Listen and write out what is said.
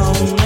phone.